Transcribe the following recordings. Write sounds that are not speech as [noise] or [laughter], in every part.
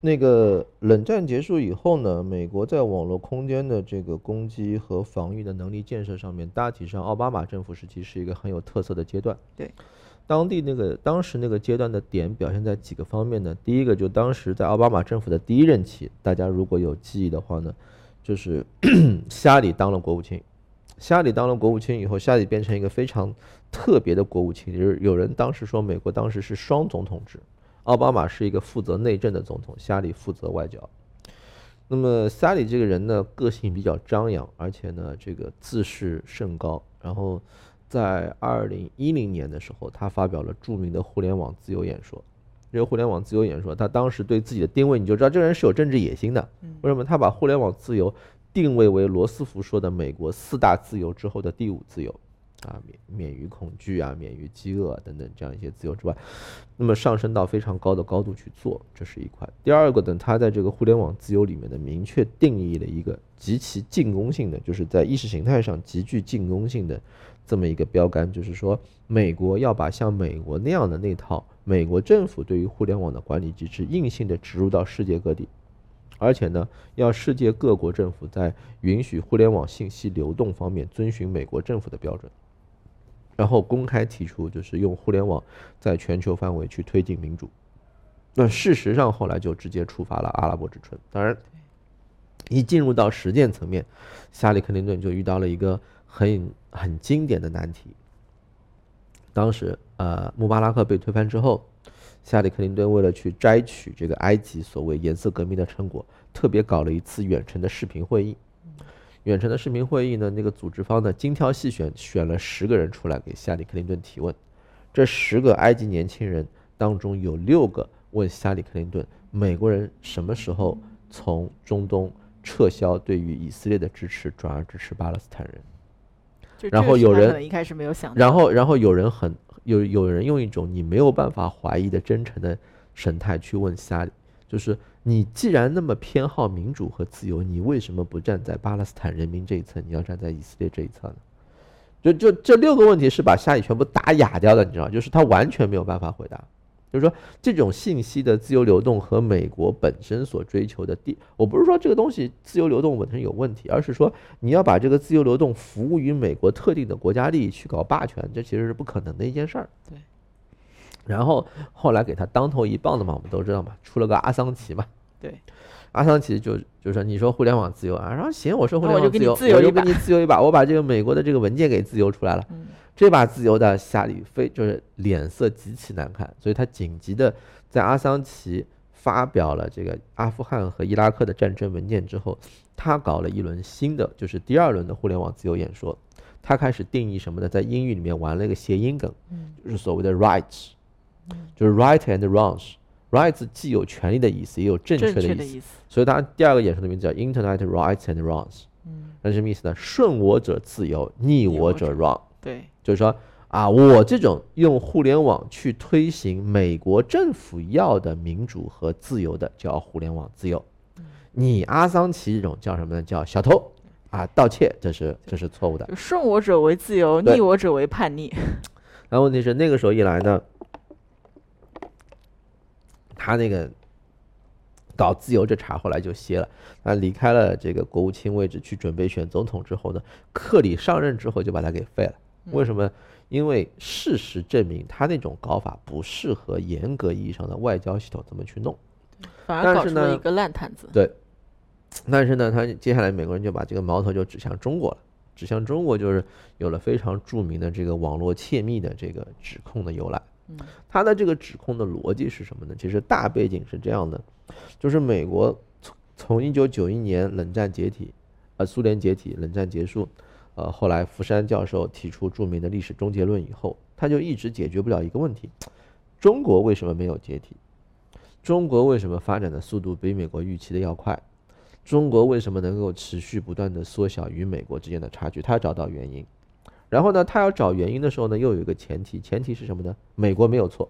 那个冷战结束以后呢，美国在网络空间的这个攻击和防御的能力建设上面，大体上奥巴马政府时期是一个很有特色的阶段。对，当地那个当时那个阶段的点表现在几个方面呢？第一个就当时在奥巴马政府的第一任期，大家如果有记忆的话呢，就是 [coughs] 希拉里当了国务卿。希拉里当了国务卿以后，希拉里变成一个非常特别的国务卿，就是有人当时说美国当时是双总统制。奥巴马是一个负责内政的总统，希拉里负责外交。那么，希拉里这个人呢，个性比较张扬，而且呢，这个自视甚高。然后，在二零一零年的时候，他发表了著名的互联网自由演说。这个互联网自由演说，他当时对自己的定位，你就知道这个人是有政治野心的。为什么？他把互联网自由定位为罗斯福说的美国四大自由之后的第五自由。啊，免免于恐惧啊，免于饥饿等等这样一些自由之外，那么上升到非常高的高度去做，这是一块。第二个呢，他在这个互联网自由里面呢，明确定义了一个极其进攻性的，就是在意识形态上极具进攻性的这么一个标杆，就是说美国要把像美国那样的那套美国政府对于互联网的管理机制硬性的植入到世界各地，而且呢，要世界各国政府在允许互联网信息流动方面遵循美国政府的标准。然后公开提出，就是用互联网在全球范围去推进民主。那事实上后来就直接触发了阿拉伯之春。当然，一进入到实践层面，夏利克林顿就遇到了一个很很经典的难题。当时，呃，穆巴拉克被推翻之后，夏利克林顿为了去摘取这个埃及所谓颜色革命的成果，特别搞了一次远程的视频会议。远程的视频会议呢，那个组织方呢精挑细选，选了十个人出来给希拉里克林顿提问。这十个埃及年轻人当中，有六个问希拉里克林顿：美国人什么时候从中东撤销对于以色列的支持，转而支持巴勒斯坦人？然后有人一开始没有想，然后然后有人很有有人用一种你没有办法怀疑的真诚的神态去问希拉里，就是。你既然那么偏好民主和自由，你为什么不站在巴勒斯坦人民这一侧？你要站在以色列这一侧呢？就就这六个问题是把夏里全部打哑掉的，你知道就是他完全没有办法回答。就是说，这种信息的自由流动和美国本身所追求的第，我不是说这个东西自由流动本身有问题，而是说你要把这个自由流动服务于美国特定的国家利益去搞霸权，这其实是不可能的一件事儿。对。然后后来给他当头一棒的嘛，我们都知道嘛，出了个阿桑奇嘛。对，阿桑奇就就说你说互联网自由啊，然后行，我说互联网自由，我就给你自由一把，[laughs] 我把这个美国的这个文件给自由出来了。这把自由的夏里非就是脸色极其难看，所以他紧急的在阿桑奇发表了这个阿富汗和伊拉克的战争文件之后，他搞了一轮新的，就是第二轮的互联网自由演说。他开始定义什么呢？在英语里面玩了一个谐音梗，就是所谓的 rights，就是 right and wrongs。Rights 既有权利的意思，也有正确的意思，所以它第二个衍生的名字叫 Internet Rights and Wrongs。嗯，那什么意思呢？顺我者自由，逆我者 wrong。对，就是说啊，我这种用互联网去推行美国政府要的民主和自由的，叫互联网自由。你阿桑奇这种叫什么呢？叫小偷啊，盗窃，这是这是错误的。顺我者为自由，逆我者为叛逆。[laughs] 然后问题是那个时候一来呢？他那个搞自由这茬后来就歇了，那离开了这个国务卿位置去准备选总统之后呢，克里上任之后就把他给废了。为什么？因为事实证明他那种搞法不适合严格意义上的外交系统这么去弄，反而搞出了一个烂摊子。对，但是呢，他接下来美国人就把这个矛头就指向中国了，指向中国就是有了非常著名的这个网络窃密的这个指控的由来。他的这个指控的逻辑是什么呢？其实大背景是这样的，就是美国从从一九九一年冷战解体，呃，苏联解体，冷战结束，呃，后来福山教授提出著名的历史终结论以后，他就一直解决不了一个问题：中国为什么没有解体？中国为什么发展的速度比美国预期的要快？中国为什么能够持续不断的缩小与美国之间的差距？他找到原因。然后呢，他要找原因的时候呢，又有一个前提，前提是什么呢？美国没有错，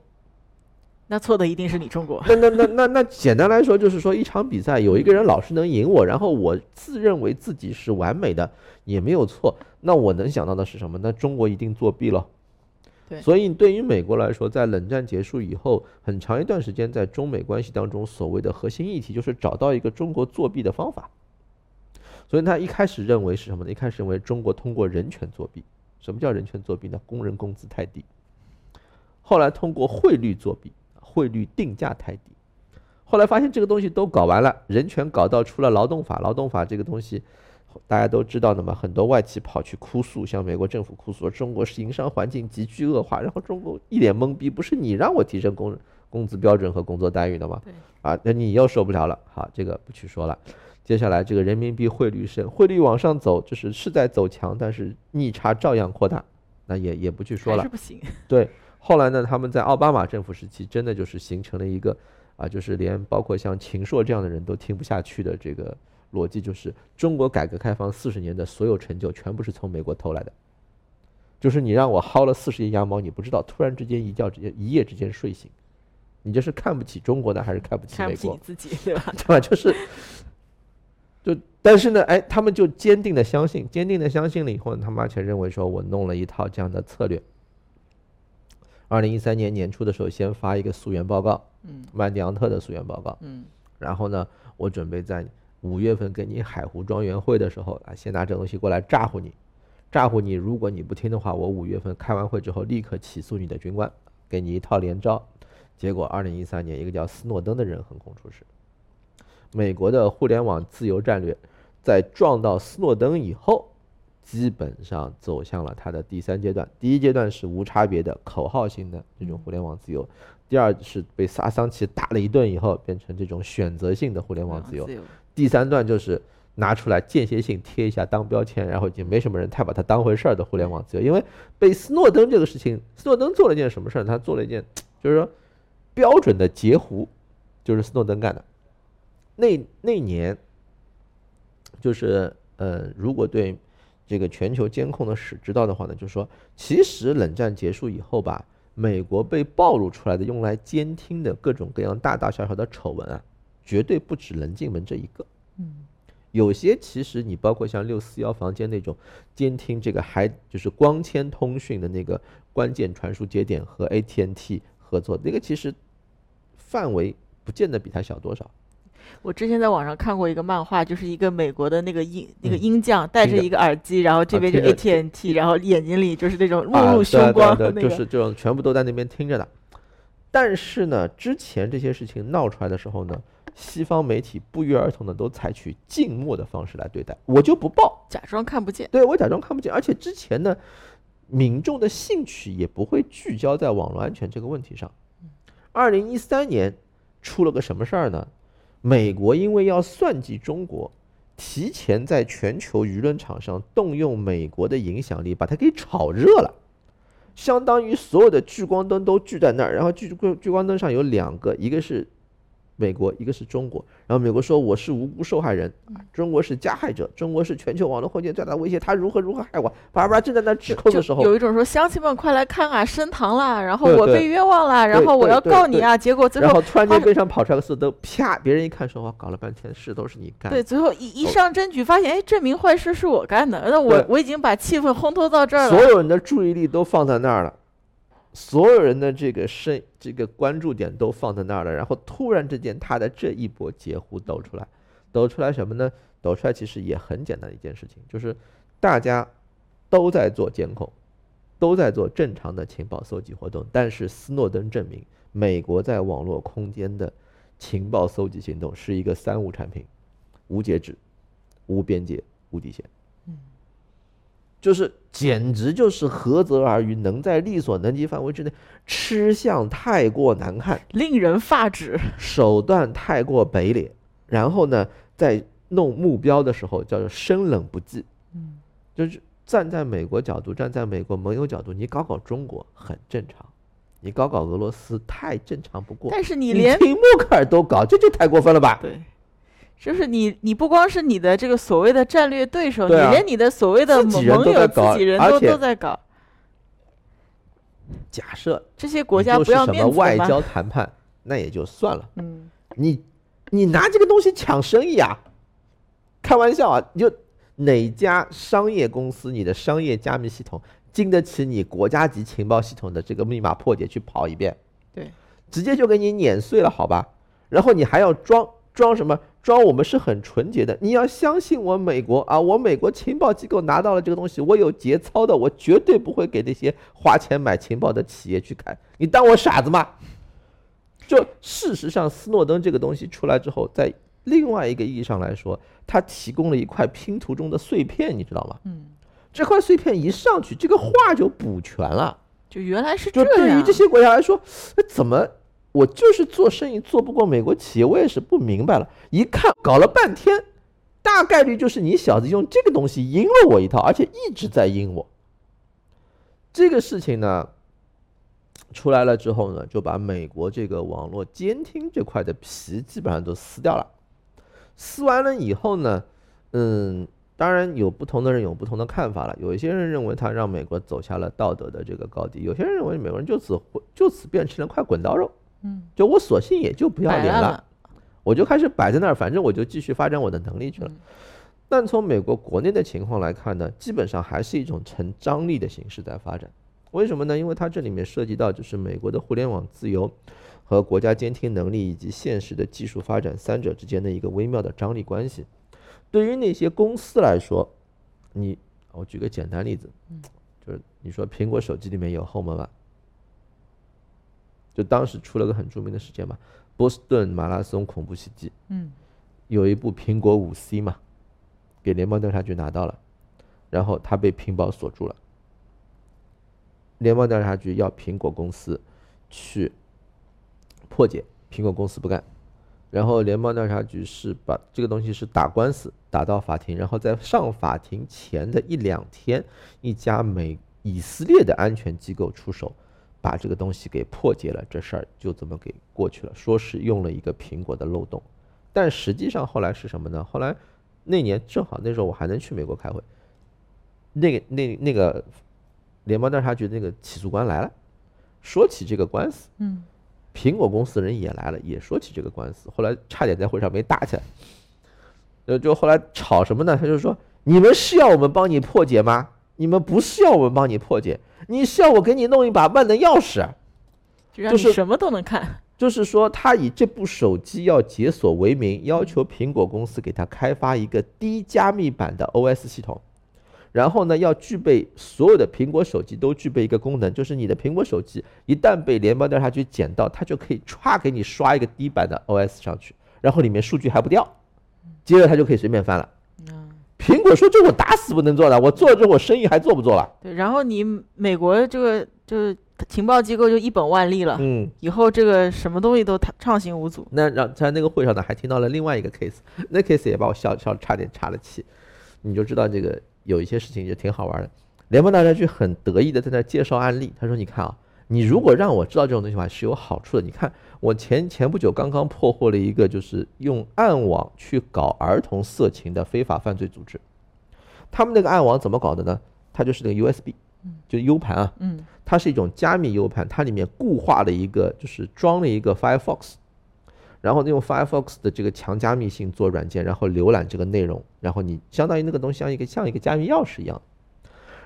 那错的一定是你中国。那那那那那简单来说，就是说一场比赛有一个人老是能赢我，然后我自认为自己是完美的，也没有错。那我能想到的是什么？那中国一定作弊了。对，所以对于美国来说，在冷战结束以后，很长一段时间，在中美关系当中，所谓的核心议题就是找到一个中国作弊的方法。所以他一开始认为是什么呢？一开始认为中国通过人权作弊。什么叫人权作弊呢？工人工资太低。后来通过汇率作弊，汇率定价太低。后来发现这个东西都搞完了，人权搞到出了劳动法，劳动法这个东西大家都知道的嘛。很多外企跑去哭诉，向美国政府哭诉，中国是营商环境急剧恶化。然后中国一脸懵逼，不是你让我提升工工资标准和工作待遇的吗？啊，那你又受不了了。好，这个不去说了。接下来这个人民币汇率升，汇率往上走，就是是在走强，但是逆差照样扩大，那也也不去说了。是不行。对，后来呢，他们在奥巴马政府时期，真的就是形成了一个啊，就是连包括像秦朔这样的人都听不下去的这个逻辑，就是中国改革开放四十年的所有成就，全部是从美国偷来的。就是你让我薅了四十年羊毛，你不知道，突然之间一觉之间一夜之间睡醒，你这是看不起中国的，还是看不起美国？自己，对吧？[laughs] 对吧？就是。就但是呢，哎，他们就坚定的相信，坚定的相信了以后，他们而且认为说，我弄了一套这样的策略。二零一三年年初的时候，先发一个溯源报告，嗯，曼迪昂特的溯源报告，嗯，然后呢，我准备在五月份跟你海湖庄园会的时候啊，先拿这东西过来咋呼你，咋呼你，如果你不听的话，我五月份开完会之后立刻起诉你的军官，给你一套连招。结果二零一三年，一个叫斯诺登的人横空出世。美国的互联网自由战略，在撞到斯诺登以后，基本上走向了它的第三阶段。第一阶段是无差别的口号型的这种互联网自由，第二是被萨桑奇打了一顿以后，变成这种选择性的互联网自由。第三段就是拿出来间歇性贴一下当标签，然后已经没什么人太把它当回事儿的互联网自由。因为被斯诺登这个事情，斯诺登做了一件什么事儿？他做了一件，就是说标准的截胡，就是斯诺登干的。那那年，就是呃，如果对这个全球监控的史知道的话呢，就是说，其实冷战结束以后吧，美国被暴露出来的用来监听的各种各样大大小小的丑闻啊，绝对不止棱镜门这一个。嗯，有些其实你包括像六四幺房间那种监听这个还就是光纤通讯的那个关键传输节点和 AT&T 合作，那个其实范围不见得比它小多少。我之前在网上看过一个漫画，就是一个美国的那个鹰那个鹰将戴着一个耳机，然后这边就 AT&T，然后眼睛里就是那种目露凶光的那个，就是这种全部都在那边听着的。但是呢，之前这些事情闹出来的时候呢，西方媒体不约而同的都采取静默的方式来对待，我就不报，假装看不见。对我假装看不见，而且之前呢，民众的兴趣也不会聚焦在网络安全这个问题上。二零一三年出了个什么事儿呢？美国因为要算计中国，提前在全球舆论场上动用美国的影响力，把它给炒热了，相当于所有的聚光灯都聚在那儿，然后聚聚聚光灯上有两个，一个是。美国一个是中国，然后美国说我是无辜受害人，中国是加害者，中国是全球网络空间最大的威胁，他如何如何害我，巴拉巴拉正在那指控的时候，有一种说乡亲们快来看啊，升堂啦，然后我被冤枉啦，然后我要告你啊，结果最后然后突然间背上跑出来个四灯，啪，别人一看说哇，搞了半天事都是你干，对，最后一一上侦举发现，哎，证明坏事是我干的，那我我已经把气氛烘托到这儿了，所有人的注意力都放在那儿了。所有人的这个声，这个关注点都放在那儿了，然后突然之间，他的这一波截胡抖出来，抖出来什么呢？抖出来其实也很简单的一件事情，就是大家都在做监控，都在做正常的情报搜集活动，但是斯诺登证明，美国在网络空间的情报搜集行动是一个三无产品，无截止、无边界、无底线。就是简直就是何泽而渔，能在力所能及范围之内，吃相太过难看，令人发指，手段太过卑劣，然后呢，在弄目标的时候叫做生冷不忌，嗯，就是站在美国角度，站在美国盟友角度，你搞搞中国很正常，你搞搞俄罗斯太正常不过，但是你连听默克尔都搞，这就太过分了吧？对。就是你，你不光是你的这个所谓的战略对手，你连你的所谓的盟友、自己人都都在搞。假设这些国家不要面子外交谈判，那也就算了。嗯，你你拿这个东西抢生意啊？开玩笑啊！你就哪家商业公司，你的商业加密系统经得起你国家级情报系统的这个密码破解去跑一遍？对，直接就给你碾碎了，好吧？然后你还要装装什么？装我们是很纯洁的，你要相信我美国啊！我美国情报机构拿到了这个东西，我有节操的，我绝对不会给那些花钱买情报的企业去看。你当我傻子吗？就事实上，斯诺登这个东西出来之后，在另外一个意义上来说，它提供了一块拼图中的碎片，你知道吗？嗯，这块碎片一上去，这个画就补全了。就原来是这样。就对于这些国家来说，那怎么？我就是做生意做不过美国企业，我也是不明白了。一看搞了半天，大概率就是你小子用这个东西阴了我一套，而且一直在阴我。这个事情呢，出来了之后呢，就把美国这个网络监听这块的皮基本上都撕掉了。撕完了以后呢，嗯，当然有不同的人有不同的看法了。有一些人认为他让美国走下了道德的这个高地，有些人认为美国人就此就此变成了块滚刀肉。嗯，就我索性也就不要脸了，我就开始摆在那儿，反正我就继续发展我的能力去了。但从美国国内的情况来看呢，基本上还是一种成张力的形式在发展。为什么呢？因为它这里面涉及到就是美国的互联网自由和国家监听能力以及现实的技术发展三者之间的一个微妙的张力关系。对于那些公司来说，你我举个简单例子，就是你说苹果手机里面有 Home 吗？就当时出了个很著名的事件嘛，波士顿马拉松恐怖袭击，嗯，有一部苹果五 C 嘛，给联邦调查局拿到了，然后他被屏保锁住了，联邦调查局要苹果公司去破解，苹果公司不干，然后联邦调查局是把这个东西是打官司打到法庭，然后在上法庭前的一两天，一家美以色列的安全机构出手。把这个东西给破解了，这事儿就这么给过去了。说是用了一个苹果的漏洞，但实际上后来是什么呢？后来那年正好那时候我还能去美国开会，那个那那个联邦调查局那个起诉官来了，说起这个官司，嗯，苹果公司人也来了，也说起这个官司。后来差点在会上没打起来，呃，就后来吵什么呢？他就说：“你们是要我们帮你破解吗？你们不是要我们帮你破解。”你需要我给你弄一把万能钥匙，就是什么都能看。就是说，他以这部手机要解锁为名，要求苹果公司给他开发一个低加密版的 OS 系统，然后呢，要具备所有的苹果手机都具备一个功能，就是你的苹果手机一旦被联邦调查局捡到，它就可以歘给你刷一个低版的 OS 上去，然后里面数据还不掉，接着它就可以随便翻了。苹果说：“这我打死不能做的，我做了之后我生意还做不做了？”对，然后你美国这个就是情报机构就一本万利了，嗯，以后这个什么东西都畅行无阻。那让在那个会上呢，还听到了另外一个 case，那 case 也把我笑笑差点岔了气。你就知道这个有一些事情就挺好玩的。联邦调查局很得意的在那介绍案例，他说：“你看啊。”你如果让我知道这种东西的话是有好处的。你看，我前前不久刚刚破获了一个，就是用暗网去搞儿童色情的非法犯罪组织。他们那个暗网怎么搞的呢？它就是那个 USB，就 U 盘啊，嗯，它是一种加密 U 盘，它里面固化了一个，就是装了一个 Firefox，然后用 Firefox 的这个强加密性做软件，然后浏览这个内容，然后你相当于那个东西像一个像一个加密钥匙一样。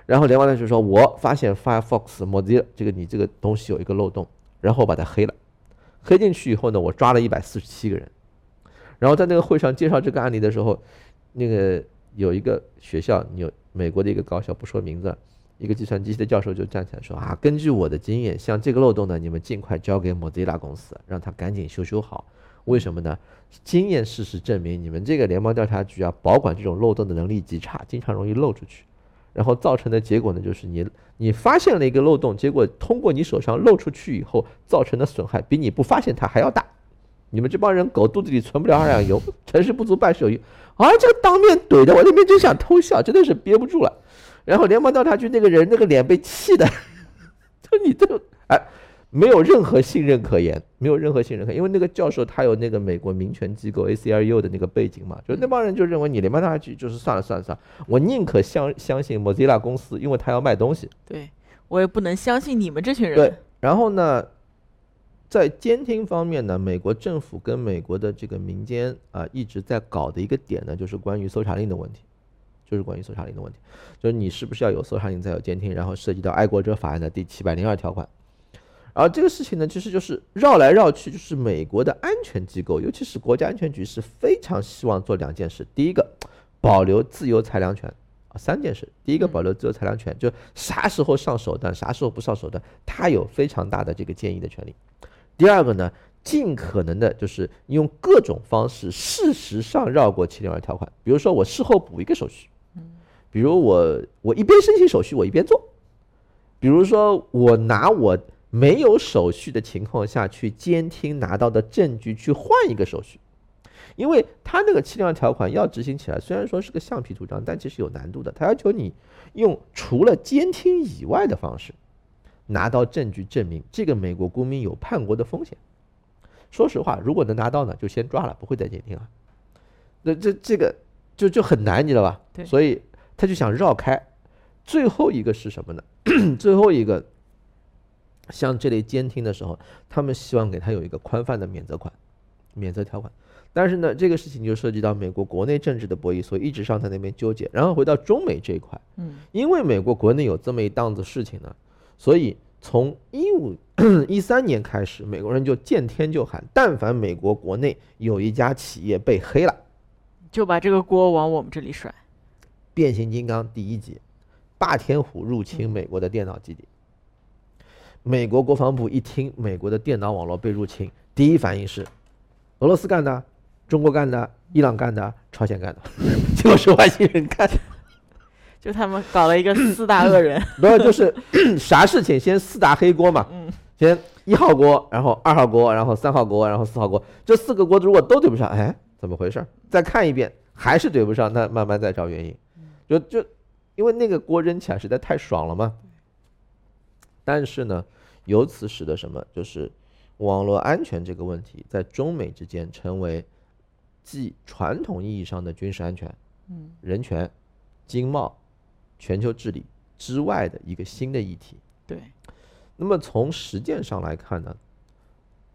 然后联邦调查局说：“我发现 Firefox Mozilla 这个你这个东西有一个漏洞，然后把它黑了。黑进去以后呢，我抓了一百四十七个人。然后在那个会上介绍这个案例的时候，那个有一个学校，有美国的一个高校，不说名字，一个计算机系的教授就站起来说：啊，根据我的经验，像这个漏洞呢，你们尽快交给 Mozilla 公司，让他赶紧修修好。为什么呢？经验事实证明，你们这个联邦调查局啊，保管这种漏洞的能力极差，经常容易漏出去。”然后造成的结果呢，就是你你发现了一个漏洞，结果通过你手上漏出去以后造成的损害，比你不发现它还要大。你们这帮人狗肚子里存不了二两油，[laughs] 成事不足败事有余。啊，这个当面怼的，我那边就想偷笑，真的是憋不住了。然后联邦调查局那个人那个脸被气的，[laughs] 就你这哎。没有任何信任可言，没有任何信任可，因为那个教授他有那个美国民权机构 ACLU 的那个背景嘛，就那帮人就认为你联邦调查局就是算了算了算了，我宁可相相信 Mozilla 公司，因为他要卖东西。对，我也不能相信你们这群人。对，然后呢，在监听方面呢，美国政府跟美国的这个民间啊一直在搞的一个点呢，就是关于搜查令的问题。就是关于搜查令的问题，就是你是不是要有搜查令再有监听，然后涉及到爱国者法案的第七百零二条款。而这个事情呢，其实就是绕来绕去，就是美国的安全机构，尤其是国家安全局是非常希望做两件事：第一个，保留自由裁量权啊，三件事。第一个，保留自由裁量权，就啥时候上手段，啥时候不上手段，他有非常大的这个建议的权利。第二个呢，尽可能的就是用各种方式，事实上绕过七零二条款，比如说我事后补一个手续，比如我我一边申请手续我一边做，比如说我拿我。没有手续的情况下去监听拿到的证据去换一个手续，因为他那个七零二条款要执行起来，虽然说是个橡皮图章，但其实有难度的。他要求你用除了监听以外的方式拿到证据证明这个美国公民有叛国的风险。说实话，如果能拿到呢，就先抓了，不会再监听了。那这这个就就很难，你知道吧？对。所以他就想绕开。最后一个是什么呢？[clears throat] 最后一个。像这类监听的时候，他们希望给他有一个宽泛的免责款、免责条款。但是呢，这个事情就涉及到美国国内政治的博弈，所以一直上台那边纠结。然后回到中美这一块，嗯，因为美国国内有这么一档子事情呢，所以从一五 [clears throat] 一三年开始，美国人就见天就喊，但凡美国国内有一家企业被黑了，就把这个锅往我们这里甩。变形金刚第一集，霸天虎入侵美国的电脑基地。美国国防部一听美国的电脑网络被入侵，第一反应是俄罗斯干的、中国干的、伊朗干的、朝鲜干的，[laughs] 就是外星人干的。[laughs] 就他们搞了一个四大恶人，[laughs] 没有，就是 [coughs] 啥事情先四大黑锅嘛。嗯。先一号锅，然后二号锅，然后三号锅，然后四号锅，这四个锅如果都对不上，哎，怎么回事？再看一遍，还是对不上，那慢慢再找原因。就就因为那个锅扔起来实在太爽了嘛。但是呢，由此使得什么？就是网络安全这个问题在中美之间成为继传统意义上的军事安全、嗯，人权、经贸、全球治理之外的一个新的议题。对。那么从实践上来看呢，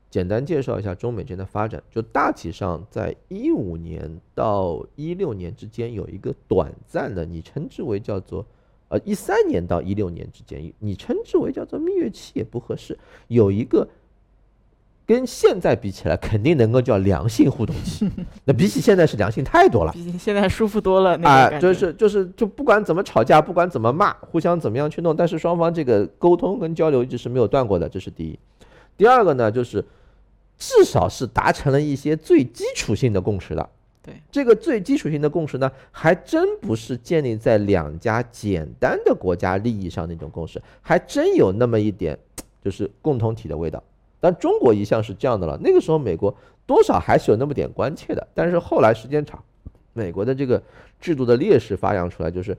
简单介绍一下中美间的发展。就大体上，在一五年到一六年之间有一个短暂的，你称之为叫做。呃，一三年到一六年之间，你称之为叫做蜜月期也不合适。有一个跟现在比起来，肯定能够叫良性互动期。[laughs] 那比起现在是良性太多了，比起现在舒服多了。啊，就是就是就不管怎么吵架，不管怎么骂，互相怎么样去弄，但是双方这个沟通跟交流一直是没有断过的，这是第一。第二个呢，就是至少是达成了一些最基础性的共识的。对这个最基础性的共识呢，还真不是建立在两家简单的国家利益上那种共识，还真有那么一点，就是共同体的味道。但中国一向是这样的了，那个时候美国多少还是有那么点关切的。但是后来时间长，美国的这个制度的劣势发扬出来，就是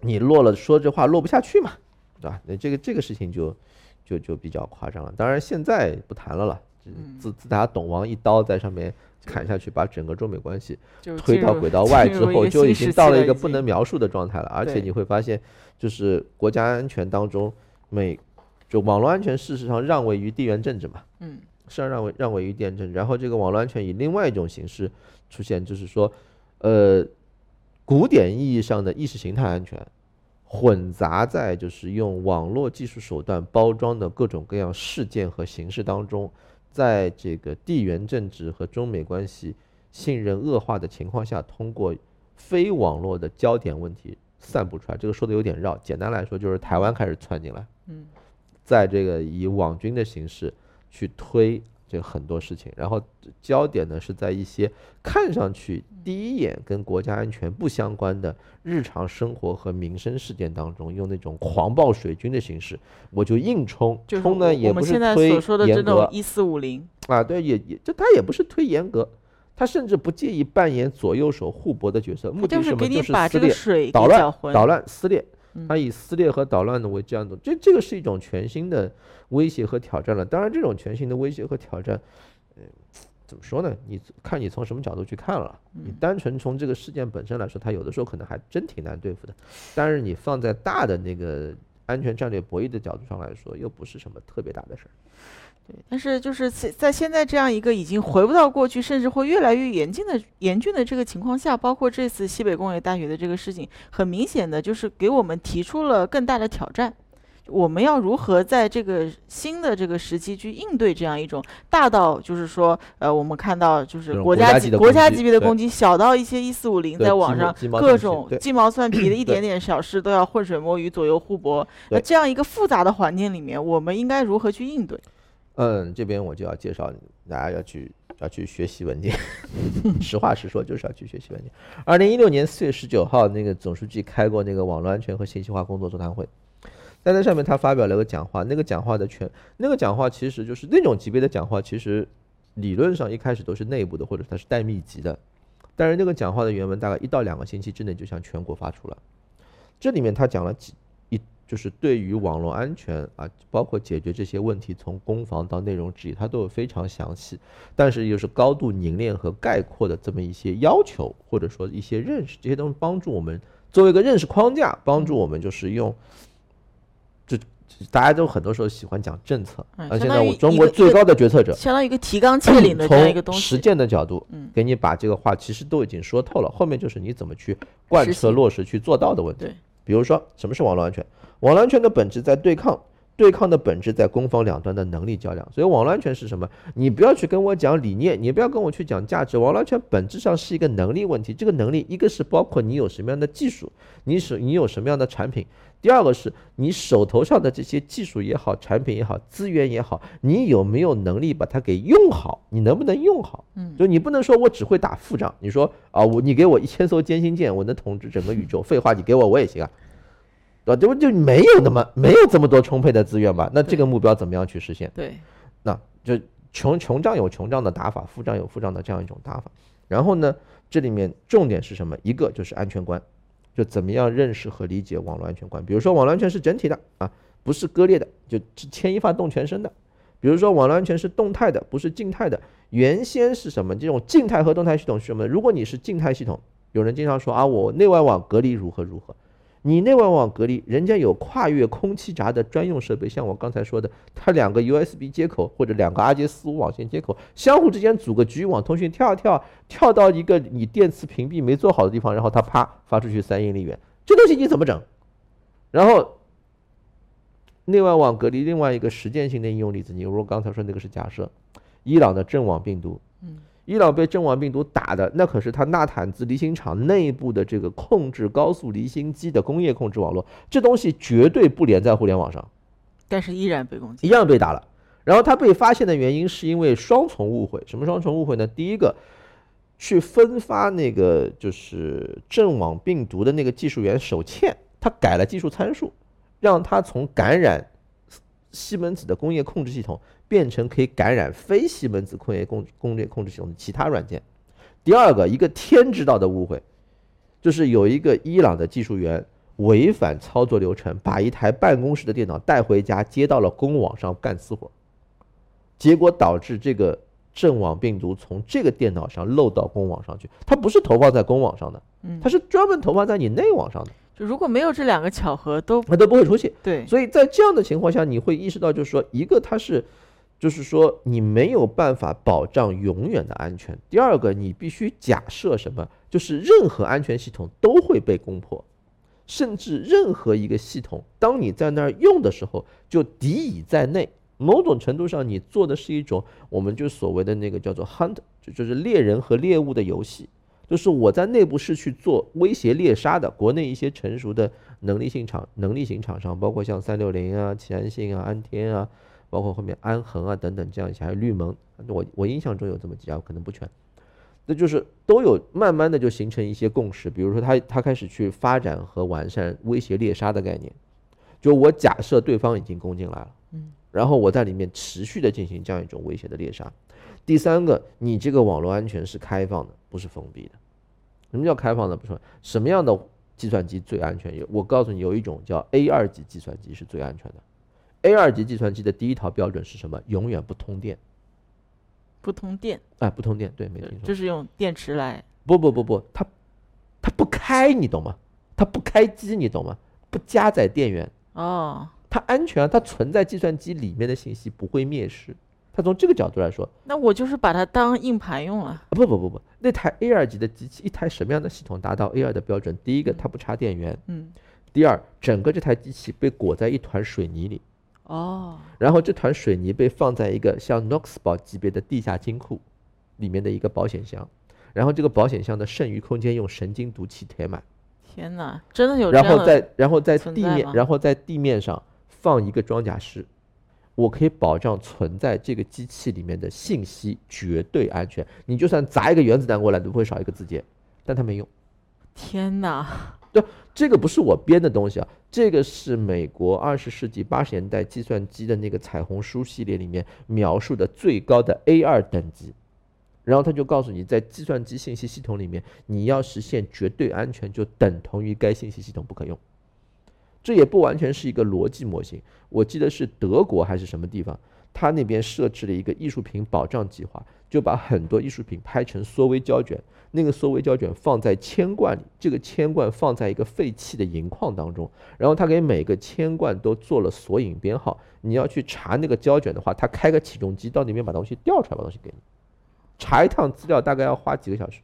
你落了说这话落不下去嘛，对吧？那这个这个事情就就就比较夸张了。当然现在不谈了了，自自打董王一刀在上面。砍下去，把整个中美关系推到轨道外之后，就已经到了一个不能描述的状态了。而且你会发现，就是国家安全当中，美就网络安全事实上让位于地缘政治嘛，嗯，是让位让位于地缘政治。然后这个网络安全以另外一种形式出现，就是说，呃，古典意义上的意识形态安全，混杂在就是用网络技术手段包装的各种各样事件和形式当中。在这个地缘政治和中美关系信任恶化的情况下，通过非网络的焦点问题散布出来，这个说的有点绕。简单来说，就是台湾开始窜进来，嗯，在这个以网军的形式去推。这很多事情，然后焦点呢是在一些看上去第一眼跟国家安全不相关的日常生活和民生事件当中，用那种狂暴水军的形式，我就硬冲，冲呢也不是推严格，一四五零啊，对，也也就他也不是推严格，他甚至不介意扮演左右手互搏的角色，目的什么就是撕裂、捣乱、捣乱、撕裂。他以撕裂和捣乱的为这样的，这这个是一种全新的威胁和挑战了。当然，这种全新的威胁和挑战，嗯，怎么说呢？你看你从什么角度去看了？你单纯从这个事件本身来说，它有的时候可能还真挺难对付的。但是你放在大的那个安全战略博弈的角度上来说，又不是什么特别大的事儿。对，但是就是在在现在这样一个已经回不到过去，甚至会越来越严峻的严峻的这个情况下，包括这次西北工业大学的这个事情，很明显的就是给我们提出了更大的挑战。我们要如何在这个新的这个时期去应对这样一种大到就是说，呃，我们看到就是国家级国家级别的攻击，小到一些一四五零在网上各种鸡毛蒜皮的 [clears throat] 一点点小事都要浑水摸鱼、左右互搏。那这样一个复杂的环境里面，我们应该如何去应对？嗯，这边我就要介绍大家要去要去学习文件，[laughs] 实话实说就是要去学习文件。二零一六年四月十九号，那个总书记开过那个网络安全和信息化工作座谈会，在那上面他发表了个讲话，那个讲话的全那个讲话其实就是那种级别的讲话，其实理论上一开始都是内部的，或者它是带秘籍的，但是那个讲话的原文大概一到两个星期之内就向全国发出了，这里面他讲了几。就是对于网络安全啊，包括解决这些问题，从攻防到内容治理，它都有非常详细，但是又是高度凝练和概括的这么一些要求，或者说一些认识，这些东西帮助我们作为一个认识框架，帮助我们就是用，就大家都很多时候喜欢讲政策，而现在我中国最高的决策者，相当于一个提纲挈领的这样一个东西，实践的角度，嗯，给你把这个话其实都已经说透了，后面就是你怎么去贯彻落实去做到的问题。对，比如说什么是网络安全？网络安全的本质在对抗，对抗的本质在攻防两端的能力较量。所以网络安全是什么？你不要去跟我讲理念，你不要跟我去讲价值。网络安全本质上是一个能力问题。这个能力，一个是包括你有什么样的技术，你是你有什么样的产品；第二个是你手头上的这些技术也好，产品也好，资源也好，你有没有能力把它给用好？你能不能用好？嗯，就你不能说我只会打副仗。你说啊，我你给我一千艘歼星舰，我能统治整个宇宙？废话，你给我我也行啊。对吧？就就没有那么没有这么多充沛的资源吧？那这个目标怎么样去实现？对，那就穷穷仗有穷仗的打法，富仗有富仗的这样一种打法。然后呢，这里面重点是什么？一个就是安全观，就怎么样认识和理解网络安全观。比如说，网络安全是整体的啊，不是割裂的，就是牵一发动全身的。比如说，网络安全是动态的，不是静态的。原先是什么？这种静态和动态系统是什么？如果你是静态系统，有人经常说啊，我内外网隔离如何如何。你内外网隔离，人家有跨越空气闸的专用设备，像我刚才说的，它两个 USB 接口或者两个 RJ45 网线接口相互之间组个局域网通讯，跳跳跳到一个你电磁屏蔽没做好的地方，然后它啪发出去三英里远，这东西你怎么整？然后内外网隔离另外一个实践性的应用例子，你如果刚才说那个是假设，伊朗的阵网病毒，嗯。伊朗被阵亡病毒打的，那可是他纳坦兹离心厂内部的这个控制高速离心机的工业控制网络，这东西绝对不连在互联网上，但是依然被攻击，一样被打了。然后他被发现的原因是因为双重误会，什么双重误会呢？第一个，去分发那个就是阵网病毒的那个技术员手欠，他改了技术参数，让他从感染西门子的工业控制系统。变成可以感染非西门子工业工工业控制系统的其他软件。第二个，一个天知道的误会，就是有一个伊朗的技术员违反操作流程，把一台办公室的电脑带回家，接到了公网上干私活，结果导致这个阵网病毒从这个电脑上漏到公网上去。它不是投放在公网上的，它是专门投放在你内网上的。就如果没有这两个巧合，都他都不会出现。对，所以在这样的情况下，你会意识到，就是说，一个它是。就是说，你没有办法保障永远的安全。第二个，你必须假设什么？就是任何安全系统都会被攻破，甚至任何一个系统，当你在那儿用的时候，就敌已在内。某种程度上，你做的是一种，我们就所谓的那个叫做 hunt，就就是猎人和猎物的游戏。就是我在内部是去做威胁猎杀的。国内一些成熟的能力性厂、能力型厂商，包括像三六零啊、奇安信啊、安天啊。包括后面安恒啊等等这样一些，还有绿盟，我我印象中有这么几家，可能不全，那就是都有慢慢的就形成一些共识。比如说他他开始去发展和完善威胁猎杀的概念，就我假设对方已经攻进来了，嗯，然后我在里面持续的进行这样一种威胁的猎杀。第三个，你这个网络安全是开放的，不是封闭的。什么叫开放的？不是什么样的计算机最安全？有我告诉你，有一种叫 A 二级计算机是最安全的。A 二级计算机的第一套标准是什么？永远不通电。不通电？哎，不通电，对，没听错。就是用电池来。不不不不，它它不开，你懂吗？它不开机，你懂吗？不加载电源。哦，它安全啊，它存在计算机里面的信息不会灭失。它从这个角度来说，那我就是把它当硬盘用了。啊不不不不，那台 A 二级的机器，一台什么样的系统达到 A 二的标准？第一个，它不插电源；嗯，第二，整个这台机器被裹在一团水泥里，哦，然后这团水泥被放在一个像 Knox 堡级别的地下金库里面的一个保险箱，然后这个保险箱的剩余空间用神经毒气填满，天哪，真的有这然后？在然后在地面然后在地面上放一个装甲师，我可以保障存在这个机器里面的信息绝对安全。你就算砸一个原子弹过来，都不会少一个字节，但它没用。天哪，这个不是我编的东西啊，这个是美国二十世纪八十年代计算机的那个彩虹书系列里面描述的最高的 A 二等级。然后他就告诉你，在计算机信息系统里面，你要实现绝对安全，就等同于该信息系统不可用。这也不完全是一个逻辑模型，我记得是德国还是什么地方，他那边设置了一个艺术品保障计划，就把很多艺术品拍成缩微胶卷，那个缩微胶卷放在铅罐里，这个铅罐放在一个废弃的银矿当中，然后他给每个铅罐都做了索引编号，你要去查那个胶卷的话，他开个起重机到那边把东西调出来，把东西给你，查一趟资料大概要花几个小时，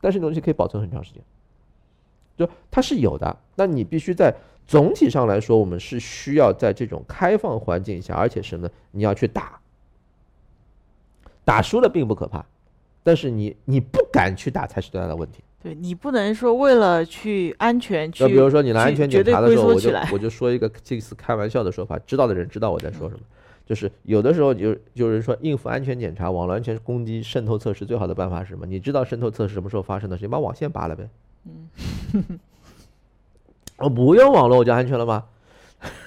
但是东西可以保存很长时间，就它是有的，那你必须在总体上来说，我们是需要在这种开放环境下，而且什么呢？你要去打，打输了并不可怕，但是你你不敢去打才是最大的问题。对你不能说为了去安全去，就比如说你来安全检查的时候，我就来我就说一个这次开玩笑的说法，知道的人知道我在说什么。就是有的时候就有人说应付安全检查、网络安全攻击、渗透测试最好的办法是什么？你知道渗透测试什么时候发生的，你把网线拔了呗。嗯，[laughs] 我不用网络我就安全了吗？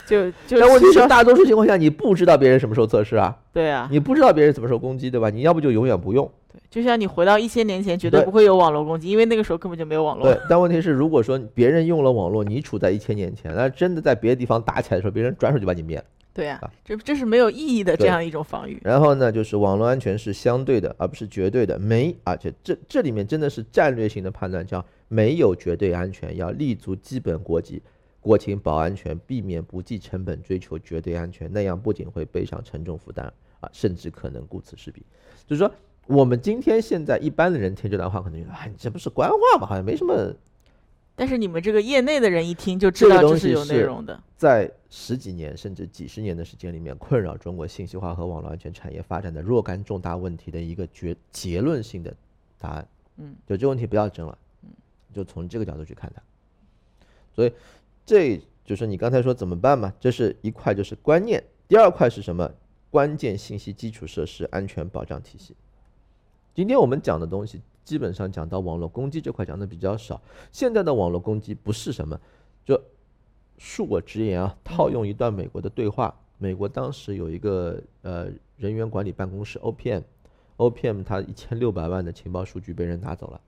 就 [laughs] 就但问题是，大多数情况下你不知道别人什么时候测试啊，对啊，你不知道别人什么时候攻击，对吧？你要不就永远不用。对，就像你回到一千年前，绝对对不会有网络攻击，因为那个时候根本就没有网络。对，但问题是，如果说别人用了网络，你处在一千年前，那真的在别的地方打起来的时候，别人转手就把你灭了。对呀、啊这这是没有意义的这样一种防御。然后呢，就是网络安全是相对的，而不是绝对的。没，而且这这里面真的是战略性的判断，叫没有绝对安全，要立足基本国际国情保安全，避免不计成本追求绝对安全，那样不仅会背上沉重负担啊，甚至可能顾此失彼。就是说，我们今天现在一般的人听这段话，可能觉得啊，你这不是官话吗？好像没什么。但是你们这个业内的人一听就知道这是有内容的。在十几年甚至几十年的时间里面，困扰中国信息化和网络安全产业发展的若干重大问题的一个结结论性的答案。嗯，就这个问题不要争了，嗯，就从这个角度去看它。所以这就是你刚才说怎么办嘛？这是一块就是观念，第二块是什么？关键信息基础设施安全保障体系。今天我们讲的东西，基本上讲到网络攻击这块讲的比较少。现在的网络攻击不是什么，就恕我直言啊，套用一段美国的对话，美国当时有一个呃人员管理办公室 OPM，OPM 它一千六百万的情报数据被人拿走了。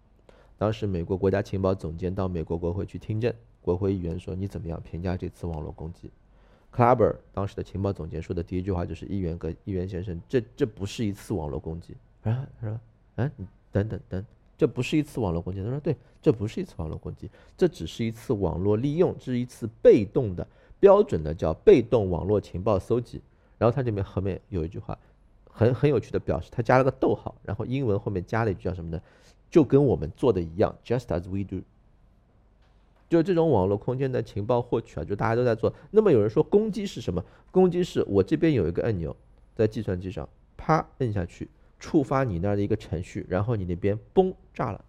当时美国国家情报总监到美国国会去听证，国会议员说你怎么样评价这次网络攻击？Clubber 当时的情报总监说的第一句话就是：议员跟议员先生，这这不是一次网络攻击啊，是吧？啊，你等等等，这不是一次网络攻击。他说对，这不是一次网络攻击，这只是一次网络利用，这是一次被动的标准的叫被动网络情报搜集。然后他这边后面有一句话，很很有趣的表示，他加了个逗号，然后英文后面加了一句叫什么呢？就跟我们做的一样，just as we do。就这种网络空间的情报获取啊，就大家都在做。那么有人说攻击是什么？攻击是我这边有一个按钮，在计算机上啪摁下去，触发你那儿的一个程序，然后你那边嘣炸了。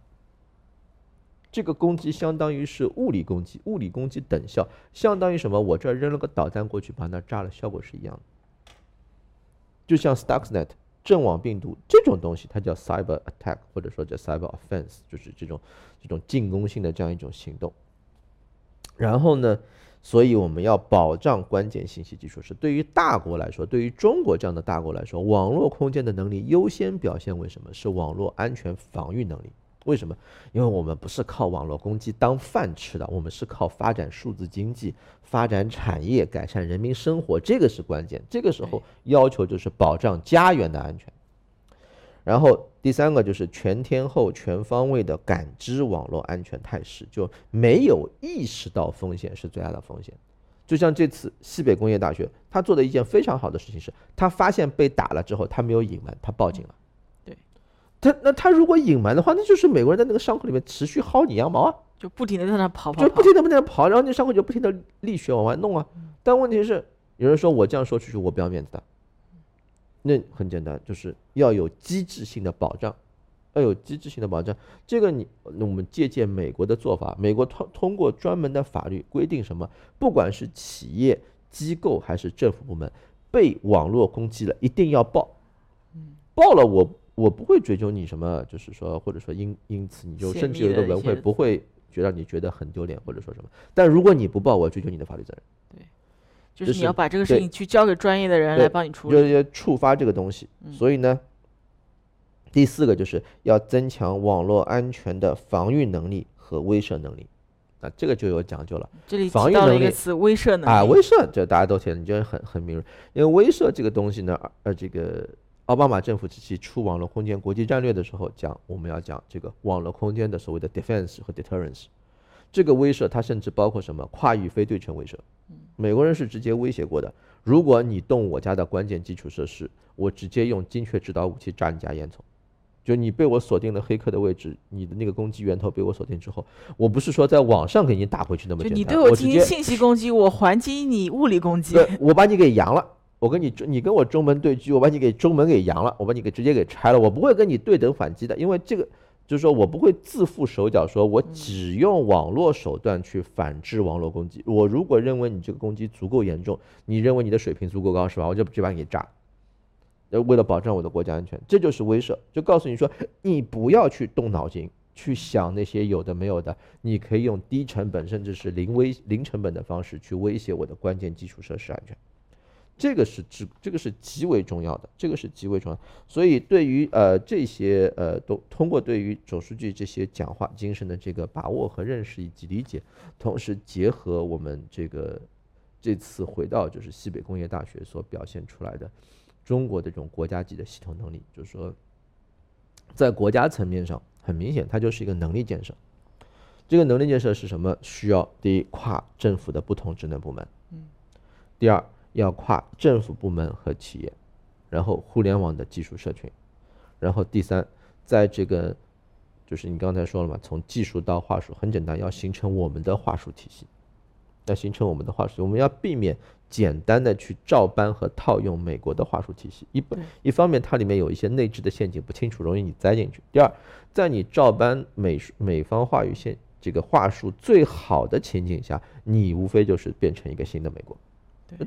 这个攻击相当于是物理攻击，物理攻击等效相当于什么？我这儿扔了个导弹过去，把那炸了，效果是一样的。就像 Stuxnet 阵网病毒这种东西，它叫 cyber attack，或者说叫 cyber offense，就是这种这种进攻性的这样一种行动。然后呢，所以我们要保障关键信息技术是对于大国来说，对于中国这样的大国来说，网络空间的能力优先表现为什么？是网络安全防御能力。为什么？因为我们不是靠网络攻击当饭吃的，我们是靠发展数字经济、发展产业、改善人民生活，这个是关键。这个时候要求就是保障家园的安全。然后第三个就是全天候、全方位的感知网络安全态势，就没有意识到风险是最大的风险。就像这次西北工业大学，他做的一件非常好的事情是，他发现被打了之后，他没有隐瞒，他报警了。对，他那他如果隐瞒的话，那就是美国人在那个伤口里面持续薅你羊毛啊，就不停的在那跑跑跑，就不停的不停的跑，然后那伤口就不停的沥血往外弄啊。但问题是，有人说我这样说出去我不要面子的，那很简单，就是要有机制性的保障。要有机制性的保障，这个你，那我们借鉴美国的做法，美国通通过专门的法律规定什么，不管是企业机构还是政府部门被网络攻击了，一定要报，报了我我不会追究你什么，就是说或者说因因此你就甚至有一个文会不会觉得你觉得很丢脸或者说什么，但如果你不报，我追究你的法律责任。对，就是你要把这个事情去交给专业的人来帮你处理，就是触发这个东西，所以呢。第四个就是要增强网络安全的防御能力和威慑能力，啊，这个就有讲究了。这里防御能力词威慑能力啊，威慑这大家都听，你觉得很很敏锐。因为威慑这个东西呢，呃，这个奥巴马政府时期出网络空间国际战略的时候讲，我们要讲这个网络空间的所谓的 defense 和 deterrence。这个威慑它甚至包括什么跨域非对称威慑。美国人是直接威胁过的，如果你动我家的关键基础设施，我直接用精确制导武器炸你家烟囱。就你被我锁定了黑客的位置，你的那个攻击源头被我锁定之后，我不是说在网上给你打回去那么简单，你对我进行信息攻击，我还击你物理攻击。对，我把你给扬了，我跟你你跟我中门对狙，我把你给中门给扬了，我把你给直接给拆了，我不会跟你对等反击的，因为这个就是说我不会自负手脚，说我只用网络手段去反制网络攻击。我如果认为你这个攻击足够严重，你认为你的水平足够高，是吧？我就直接把你给炸。呃，为了保障我的国家安全，这就是威慑，就告诉你说，你不要去动脑筋去想那些有的没有的，你可以用低成本甚至是零威零成本的方式去威胁我的关键基础设施安全，这个是至这个是极为重要的，这个是极为重要。所以对于呃这些呃都通过对于总书记这些讲话精神的这个把握和认识以及理解，同时结合我们这个这次回到就是西北工业大学所表现出来的。中国的这种国家级的系统能力，就是说，在国家层面上，很明显，它就是一个能力建设。这个能力建设是什么？需要第一，跨政府的不同职能部门；嗯，第二，要跨政府部门和企业，然后互联网的技术社群，然后第三，在这个，就是你刚才说了嘛，从技术到话术，很简单，要形成我们的话术体系，要形成我们的话术，我们要避免。简单的去照搬和套用美国的话术体系，一一方面它里面有一些内置的陷阱不清楚，容易你栽进去。第二，在你照搬美美方话语线这个话术最好的情景下，你无非就是变成一个新的美国。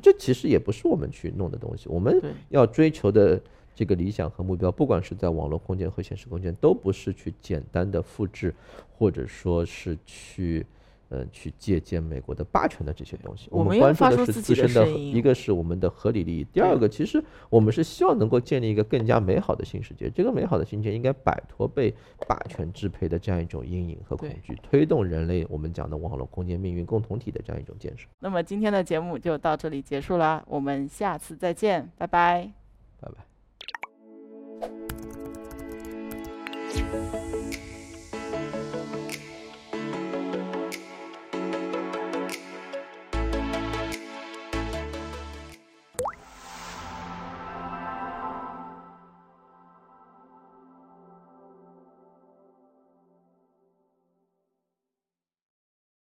这其实也不是我们去弄的东西，我们要追求的这个理想和目标，不管是在网络空间和现实空间，都不是去简单的复制，或者说是去。嗯，去借鉴美国的霸权的这些东西，我们关注的是自身的，一个是我们的合理利益，第二个其实我们是希望能够建立一个更加美好的新世界。这个美好的新世界应该摆脱被霸权支配的这样一种阴影和恐惧，推动人类我们讲的网络空间命运共同体的这样一种建设。那么今天的节目就到这里结束了，我们下次再见，拜拜，拜拜。